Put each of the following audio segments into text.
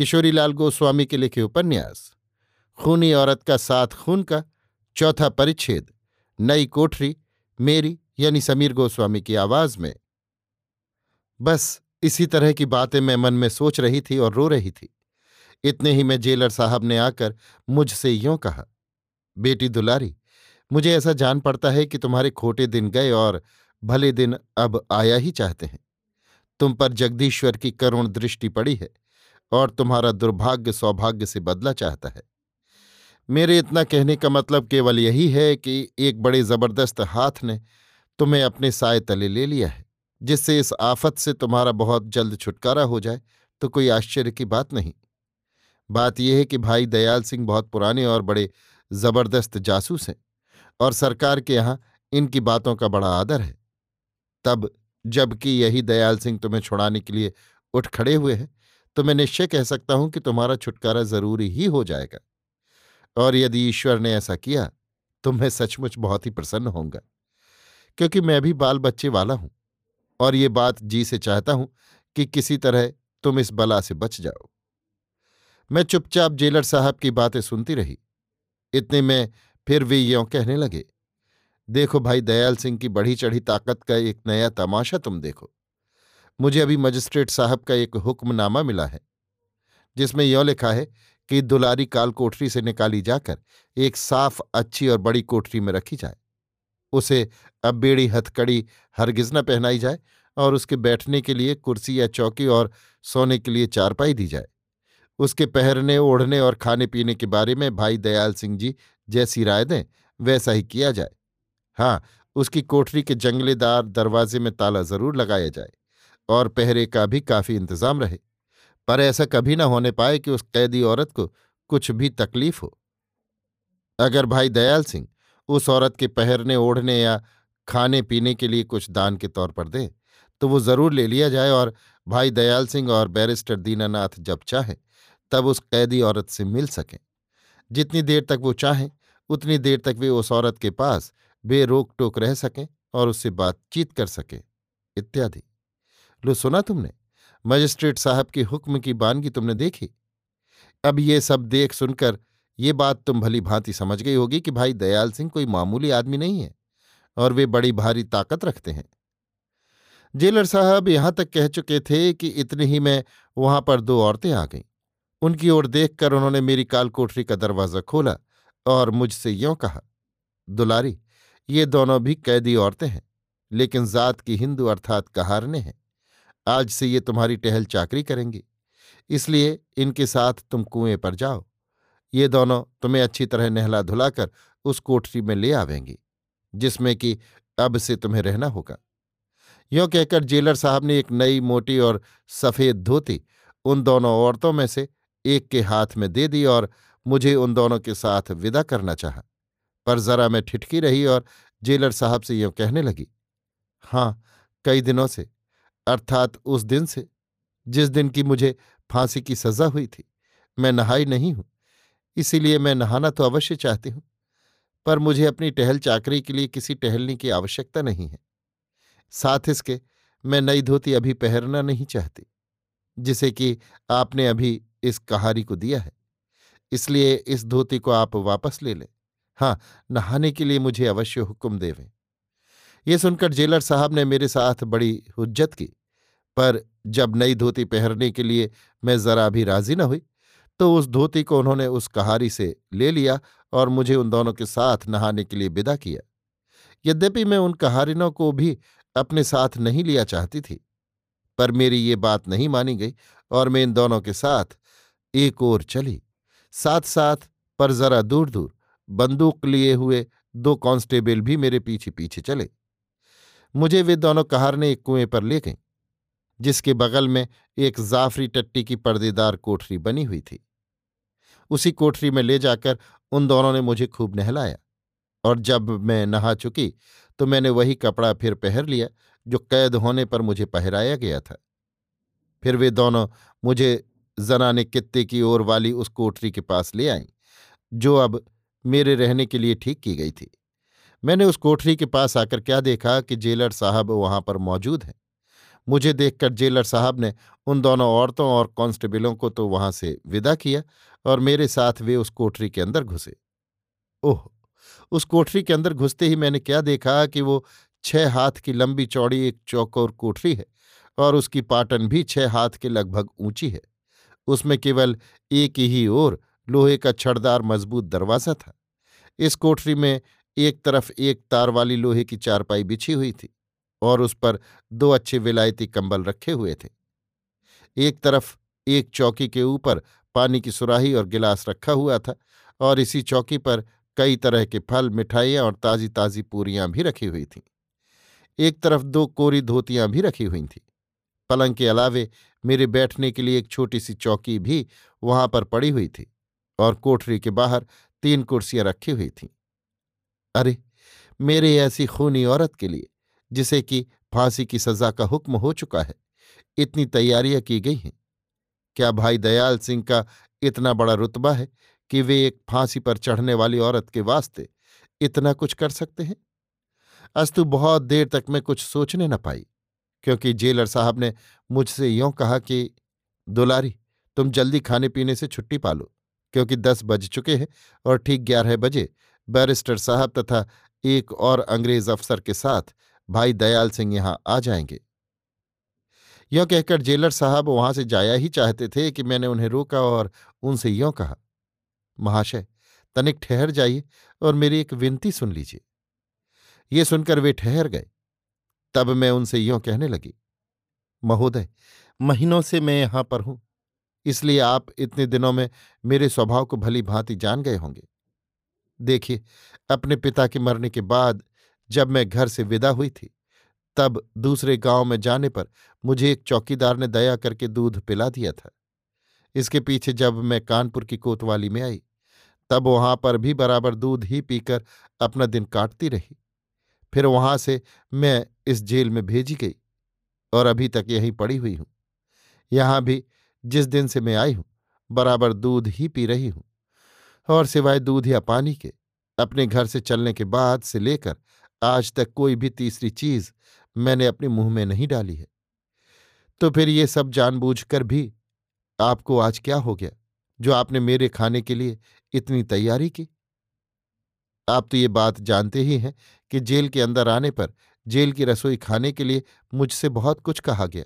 किशोरीलाल गोस्वामी के लिखे उपन्यास, खूनी औरत का साथ खून का चौथा परिच्छेद, नई कोठरी, मेरी यानी समीर गोस्वामी की आवाज़ में। बस इसी तरह की बातें मैं मन में सोच रही थी और रो रही थी। इतने ही में जेलर साहब ने आकर मुझसे यों कहा, बेटी दुलारी, मुझे ऐसा जान पड़ता है कि तुम्हारे खोटे दिन गए और भले दिन अब आया ही चाहते हैं। तुम पर जगदीश्वर की करुण दृष्टि पड़ी है। और तुम्हारा दुर्भाग्य सौभाग्य से बदला चाहता है। मेरे इतना कहने का मतलब केवल यही है कि एक बड़े ज़बरदस्त हाथ ने तुम्हें अपने साय तले ले लिया है, जिससे इस आफत से तुम्हारा बहुत जल्द छुटकारा हो जाए तो कोई आश्चर्य की बात नहीं। बात यह है कि भाई दयाल सिंह बहुत पुराने और बड़े ज़बरदस्त जासूस हैं और सरकार के यहाँ इनकी बातों का बड़ा आदर है। तब जबकि यही दयाल सिंह तुम्हें छुड़ाने के लिए उठ खड़े हुए हैं तो मैं निश्चय कह सकता हूँ कि तुम्हारा छुटकारा ज़रूरी ही हो जाएगा। और यदि ईश्वर ने ऐसा किया तो मैं सचमुच बहुत ही प्रसन्न होऊँगा, क्योंकि मैं भी बाल बच्चे वाला हूँ और ये बात जी से चाहता हूँ कि किसी तरह तुम इस बला से बच जाओ। मैं चुपचाप जेलर साहब की बातें सुनती रही। इतने में फिर वे यों कहने लगे, देखो भाई, दयाल सिंह की बढ़ी चढ़ी ताकत का एक नया तमाशा तुम देखो। मुझे अभी मजिस्ट्रेट साहब का एक हुक्मनामा मिला है, जिसमें यह लिखा है कि दुलारी काल कोठरी से निकाली जाकर एक साफ़, अच्छी और बड़ी कोठरी में रखी जाए। उसे अब बेड़ी हथकड़ी हरगिज न पहनाई जाए और उसके बैठने के लिए कुर्सी या चौकी और सोने के लिए चारपाई दी जाए। उसके पहरने, ओढ़ने और खाने पीने के बारे में भाई दयाल सिंह जी जैसी राय दें, वैसा ही किया जाए। हाँ उसकी कोठरी के जंगलेदार दरवाजे में ताला ज़रूर लगाया जाए। और पहरे का भी काफ़ी इंतज़ाम रहे। पर ऐसा कभी न होने पाए कि उस कैदी औरत को कुछ भी तकलीफ़ हो। अगर भाई दयाल सिंह उस औरत के पहरने, ओढ़ने या खाने, पीने के लिए कुछ दान के तौर पर दें तो वो ज़रूर ले लिया जाए और भाई दयाल सिंह और बैरिस्टर दीनानाथ जब चाहें, तब उस कैदी औरत से मिल सकें। जितनी देर तक वो चाहें, उतनी देर तक वे उस औरत के पास बेरोक टोक रह सकें और उससे बातचीत कर सकें, इत्यादि। लो सुना तुमने, मजिस्ट्रेट साहब के हुक्म की बानगी तुमने देखी? अब ये सब देख सुनकर ये बात तुम भली भांति समझ गई होगी कि भाई दयाल सिंह कोई मामूली आदमी नहीं है और वे बड़ी भारी ताकत रखते हैं। जेलर साहब यहाँ तक कह चुके थे कि इतने ही में वहाँ पर दो औरतें आ गईं। उनकी ओर देखकर उन्होंने मेरी काल कोठरी का दरवाज़ा खोला और मुझसे यों कहा, दुलारी, ये दोनों भी कैदी औरतें हैं, लेकिन जात की हिंदू अर्थात कहारने हैं। आज से ये तुम्हारी टहल चाकरी करेंगी। इसलिए इनके साथ तुम कुएँ पर जाओ। ये दोनों तुम्हें अच्छी तरह नहला धुलाकर उस कोठरी में ले आवेंगी, जिसमें कि अब से तुम्हें रहना होगा। यों कहकर जेलर साहब ने एक नई मोटी और सफ़ेद धोती उन दोनों औरतों में से एक के हाथ में दे दी और मुझे उन दोनों के साथ विदा करना चाहा। पर जरा मैं ठिठकी रही और जेलर साहब से यों कहने लगी हाँ कई दिनों से अर्थात उस दिन से, जिस दिन की मुझे फांसी की सजा हुई थी, मैं नहाई नहीं हूँ, इसीलिए मैं नहाना तो अवश्य चाहती हूँ, पर मुझे अपनी टहल चाकरी के लिए किसी टहलने की आवश्यकता नहीं है। साथ इसके, मैं नई धोती अभी पहनना नहीं चाहती, जिसे कि आपने अभी इस कहारी को दिया है, इसलिए इस धोती को आप वापस ले लें। हाँ नहाने के लिए मुझे अवश्य हुक्म देवें। ये सुनकर जेलर साहब ने मेरे साथ बड़ी हुज्जत की। पर जब नई धोती पहनने के लिए मैं जरा भी राज़ी न हुई तो उस धोती को उन्होंने उस कहारी से ले लिया और मुझे उन दोनों के साथ नहाने के लिए विदा किया। यद्यपि मैं उन कहारिनों को भी अपने साथ नहीं लिया चाहती थी, पर मेरी ये बात नहीं मानी गई और मैं इन दोनों के साथ एक ओर चली। साथ साथ पर जरा दूर दूर बंदूक लिए हुए दो कांस्टेबल भी मेरे पीछे पीछे चले। मुझे वे दोनों कहारने एक कुएँ पर ले गईं, जिसके बगल में एक जाफरी टट्टी की पर्देदार कोठरी बनी हुई थी। उसी कोठरी में ले जाकर उन दोनों ने मुझे खूब नहलाया, और जब मैं नहा चुकी तो मैंने वही कपड़ा फिर पहर लिया, जो कैद होने पर मुझे पहराया गया था। फिर वे दोनों मुझे जनाने कित्ते की ओर वाली उस कोठरी के पास ले आईं, जो अब मेरे रहने के लिए ठीक की गई थी। मैंने उस कोठरी के पास आकर क्या देखा कि जेलर साहब वहाँ पर मौजूद हैं। मुझे देखकर जेलर साहब ने उन दोनों औरतों और कांस्टेबलों को तो वहाँ से विदा किया और मेरे साथ वे उस कोठरी के अंदर घुसे। ओह! उस कोठरी के अंदर घुसते ही मैंने क्या देखा कि वो छह हाथ की लंबी चौड़ी एक चौकोर कोठरी है और उसकी पाटन भी छह हाथ के लगभग ऊँची है। उसमें केवल एक ही ओर लोहे का छड़दार मज़बूत दरवाज़ा था। इस कोठरी में एक तरफ़ एक तार वाली लोहे की चारपाई बिछी हुई थी और उस पर दो अच्छे विलायती कंबल रखे हुए थे। एक तरफ़ एक चौकी के ऊपर पानी की सुराही और गिलास रखा हुआ था और इसी चौकी पर कई तरह के फल, मिठाइयाँ और ताज़ी ताज़ी पूरियाँ भी रखी हुई थीं। एक तरफ़ दो कोरी धोतियाँ भी रखी हुई थीं। पलंग के अलावे मेरे बैठने के लिए एक छोटी सी चौकी भी वहाँ पर पड़ी हुई थी और कोठरी के बाहर तीन कुर्सियाँ रखी हुई थीं। अरे, मेरे ऐसी खूनी औरत के लिए, जिसे कि फांसी की सजा का हुक्म हो चुका है, इतनी तैयारियाँ की गई हैं। क्या भाई दयाल सिंह का इतना बड़ा रुतबा है कि वे एक फांसी पर चढ़ने वाली औरत के वास्ते इतना कुछ कर सकते हैं? अस्तु, बहुत देर तक मैं कुछ सोचने न पाई, क्योंकि जेलर साहब ने मुझसे यों कहा कि, दुलारी, तुम जल्दी खाने पीने से छुट्टी पालो क्योंकि दस बज चुके हैं और ठीक ग्यारह बजे बैरिस्टर साहब तथा एक और अंग्रेज़ अफसर के साथ, भाई दयाल सिंह यहाँ आ जाएँगे। यों कहकर जेलर साहब वहाँ से जाया ही चाहते थे कि मैंने उन्हें रोका और उनसे यों कहा, महाशय, तनिक ठहर जाइए और मेरी एक विनती सुन लीजिए। ये सुनकर वे ठहर गए। तब मैं उनसे यों कहने लगी, महोदय, महीनों से मैं यहाँ पर हूँ, इसलिए आप इतने दिनों में मेरे स्वभाव को भली भांति जान गए होंगे। देखिए, अपने पिता के मरने के बाद जब मैं घर से विदा हुई थी, तब दूसरे गाँव में जाने पर मुझे एक चौकीदार ने दया करके दूध पिला दिया था। इसके पीछे जब मैं कानपुर की कोतवाली में आई, तब वहाँ पर भी बराबर दूध ही पीकर अपना दिन काटती रही। फिर वहाँ से मैं इस जेल में भेजी गई और अभी तक यहीं पड़ी हुई हूँ। यहाँ भी जिस दिन से मैं आई हूँ, बराबर दूध ही पी रही हूँ। और सिवाय दूध या पानी के। अपने घर से चलने के बाद से लेकर आज तक कोई भी तीसरी चीज़ मैंने अपने मुँह में नहीं डाली है। तो फिर ये सब जानबूझकर भी आपको आज क्या हो गया, जो आपने मेरे खाने के लिए इतनी तैयारी की? आप तो ये बात जानते ही हैं कि जेल के अंदर आने पर जेल की रसोई खाने के लिए मुझसे बहुत कुछ कहा गया।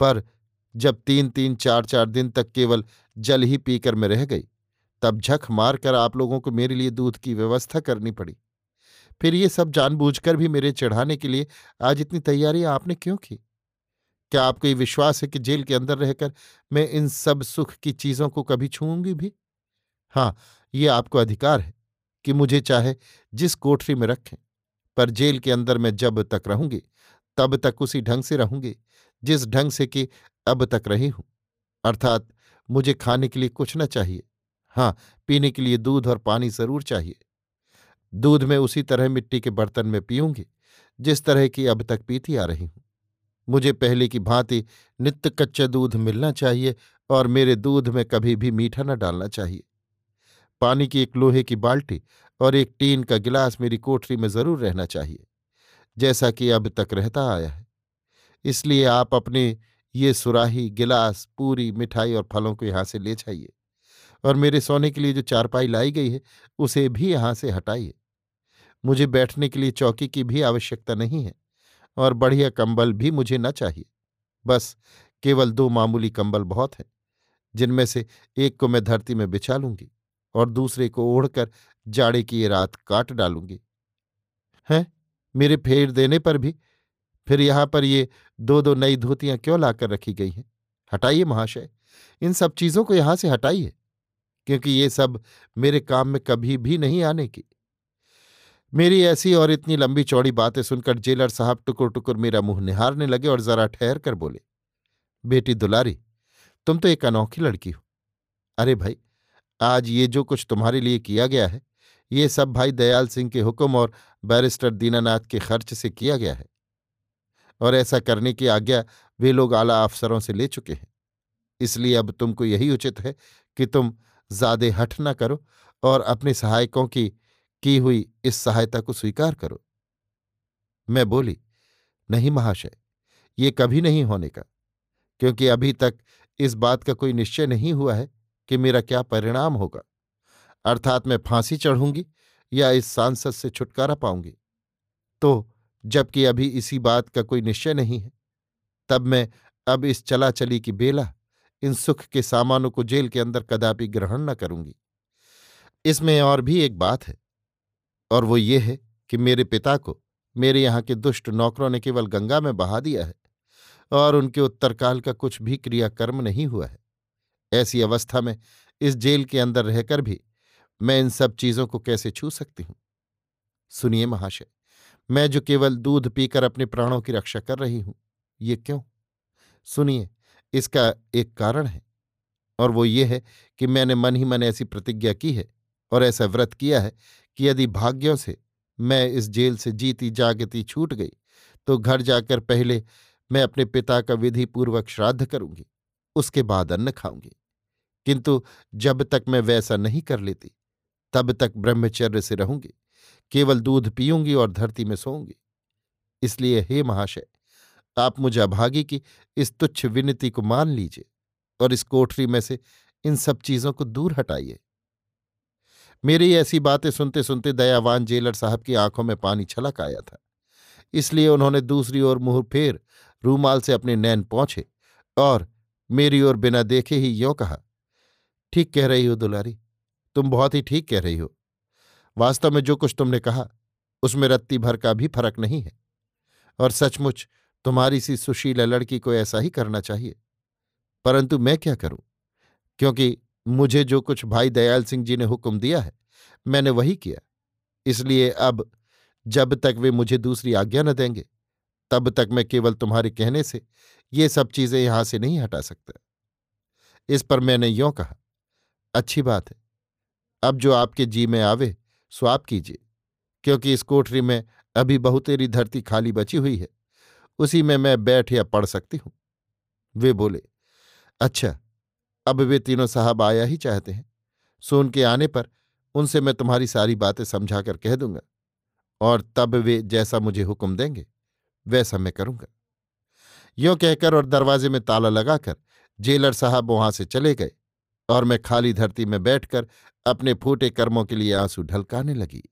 पर जब तीन तीन चार चार दिन तक केवल जल ही पीकर मैं रह गई तब झक मारकर आप लोगों को मेरे लिए दूध की व्यवस्था करनी पड़ी। फिर ये सब जानबूझकर भी मेरे चढ़ाने के लिए आज इतनी तैयारियाँ आपने क्यों की? क्या आपको ये विश्वास है कि जेल के अंदर रहकर मैं इन सब सुख की चीज़ों को कभी छूँगी भी? हाँ ये आपको अधिकार है कि मुझे चाहे जिस कोठरी में रखें, पर जेल के अंदर मैं जब तक रहूँगी, तब तक उसी ढंग से रहूँगी, जिस ढंग से कि अब तक रही हूँ। अर्थात मुझे खाने के लिए कुछ न चाहिए। हाँ पीने के लिए दूध और पानी ज़रूर चाहिए। दूध में उसी तरह मिट्टी के बर्तन में पीऊँगी, जिस तरह की अब तक पीती आ रही हूँ। मुझे पहले की भांति नित्य कच्चा दूध मिलना चाहिए और मेरे दूध में कभी भी मीठा न डालना चाहिए। पानी की एक लोहे की बाल्टी और एक टीन का गिलास मेरी कोठरी में ज़रूर रहना चाहिए, जैसा कि अब तक रहता आया है। इसलिए आप अपने ये सुराही गिलास, पूरी मिठाई और फलों को यहाँ से ले जाइए। और मेरे सोने के लिए जो चारपाई लाई गई है, उसे भी यहाँ से हटाइए। मुझे बैठने के लिए चौकी की भी आवश्यकता नहीं है और बढ़िया कंबल भी मुझे न चाहिए। बस केवल दो मामूली कंबल बहुत हैं, जिनमें से एक को मैं धरती में बिछा लूँगी और दूसरे को ओढ़कर जाड़े की ये रात काट डालूँगी। हैं? मेरे फेर देने पर भी? फिर यहाँ पर ये दो दो नई धोतियाँ क्यों लाकर रखी गई हैं? हटाइए महाशय, इन सब चीज़ों को यहाँ से हटाइए। क्योंकि ये सब मेरे काम में कभी भी नहीं आने की। मेरी ऐसी और इतनी लंबी चौड़ी बातें सुनकर जेलर साहब टुकुर टुकुर मेरा मुँह निहारने लगे और जरा ठहर कर बोले, बेटी दुलारी, तुम तो एक अनोखी लड़की हो। अरे भाई, आज ये जो कुछ तुम्हारे लिए किया गया है, ये सब भाई दयाल सिंह के हुक्म और बैरिस्टर दीनानाथ के खर्च से किया गया है। और ऐसा करने की आज्ञा वे लोग आला अफसरों से ले चुके हैं। इसलिए अब तुमको यही उचित है कि तुम ज़्यादा हठ न करो और अपने सहायकों की की हुई इस सहायता को स्वीकार करो। मैं बोली, नहीं महाशय, ये कभी नहीं होने का, क्योंकि अभी तक इस बात का कोई निश्चय नहीं हुआ है कि मेरा क्या परिणाम होगा। अर्थात मैं फांसी चढ़ूँगी या इस सांसद से छुटकारा पाऊँगी। तो जबकि अभी इसी बात का कोई निश्चय नहीं है, तब मैं अब इस चला चली की बेला इन सुख के सामानों को जेल के अंदर कदापि ग्रहण न करूँगी। इसमें और भी एक बात है, और वो ये है कि मेरे पिता को मेरे यहाँ के दुष्ट नौकरों ने केवल गंगा में बहा दिया है, और उनके उत्तरकाल का कुछ भी क्रियाकर्म नहीं हुआ है। ऐसी अवस्था में इस जेल के अंदर रहकर भी मैं इन सब चीज़ों को कैसे छू सकती हूँ? सुनिए महाशय, मैं जो केवल दूध पीकर अपने प्राणों की रक्षा कर रही हूँ, ये क्यों? सुनिए इसका एक कारण है और वो ये है कि मैंने मन ही मन ऐसी प्रतिज्ञा की है और ऐसा व्रत किया है कि यदि भाग्यों से मैं इस जेल से जीती जागती छूट गई तो घर जाकर पहले मैं अपने पिता का विधि पूर्वक श्राद्ध करूँगी, उसके बाद अन्न खाऊँगी। किंतु जब तक मैं वैसा नहीं कर लेती, तब तक ब्रह्मचर्य से रहूँगी, केवल दूध पीऊँगी और धरती में सोऊँगी। इसलिए हे महाशय आप मुझे अभागी की इस तुच्छ विनती को मान लीजिए और इस कोठरी में से इन सब चीज़ों को दूर हटाइए। मेरी ऐसी बातें सुनते सुनते दयावान जेलर साहब की आँखों में पानी छलक आया था। इसलिए उन्होंने दूसरी ओर मुँह फेर रूमाल से अपने नैन पहुँचे और मेरी ओर बिना देखे ही यों कहा, ठीक कह रही हो दुलारी, तुम बहुत ही ठीक कह रही हो। वास्तव में जो कुछ तुमने कहा, उसमें रत्ती भर का भी फ़र्क नहीं है। और सचमुच तुम्हारी सी सुशीला लड़की को ऐसा ही करना चाहिए। परंतु मैं क्या करूँ? क्योंकि मुझे जो कुछ भाई दयाल सिंह जी ने हुक्म दिया है, मैंने वही किया। इसलिए अब जब तक वे मुझे दूसरी आज्ञा न देंगे, तब तक मैं केवल तुम्हारे कहने से ये सब चीज़ें यहाँ से नहीं हटा सकता। इस पर मैंने यों कहा, अच्छी बात है। अब जो आपके जी में आवे, सो आप कीजिए, क्योंकि इस कोठरी में अभी बहुतेरी धरती खाली बची हुई है। उसी में मैं बैठ या पढ़ सकती हूँ। वे बोले अच्छा अब वे तीनों साहब आया ही चाहते हैं। सो उनके आने पर उनसे मैं तुम्हारी सारी बातें समझाकर कह दूँगा और तब वे जैसा मुझे हुक्म देंगे, वैसा मैं करूँगा। यो कहकर और दरवाजे में ताला लगाकर जेलर साहब वहाँ से चले गए और मैं खाली धरती में बैठकर अपने फूटे कर्मों के लिए आँसू ढलकाने लगी।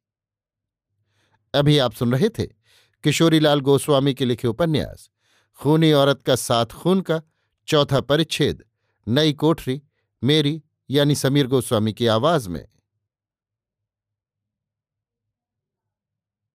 अभी आप सुन रहे थे किशोरीलाल गोस्वामी के लिखे उपन्यास, खूनी औरत का साथ खून का, चौथा परिच्छेद, नई कोठरी, मेरी, यानी समीर गोस्वामी की आवाज़ में।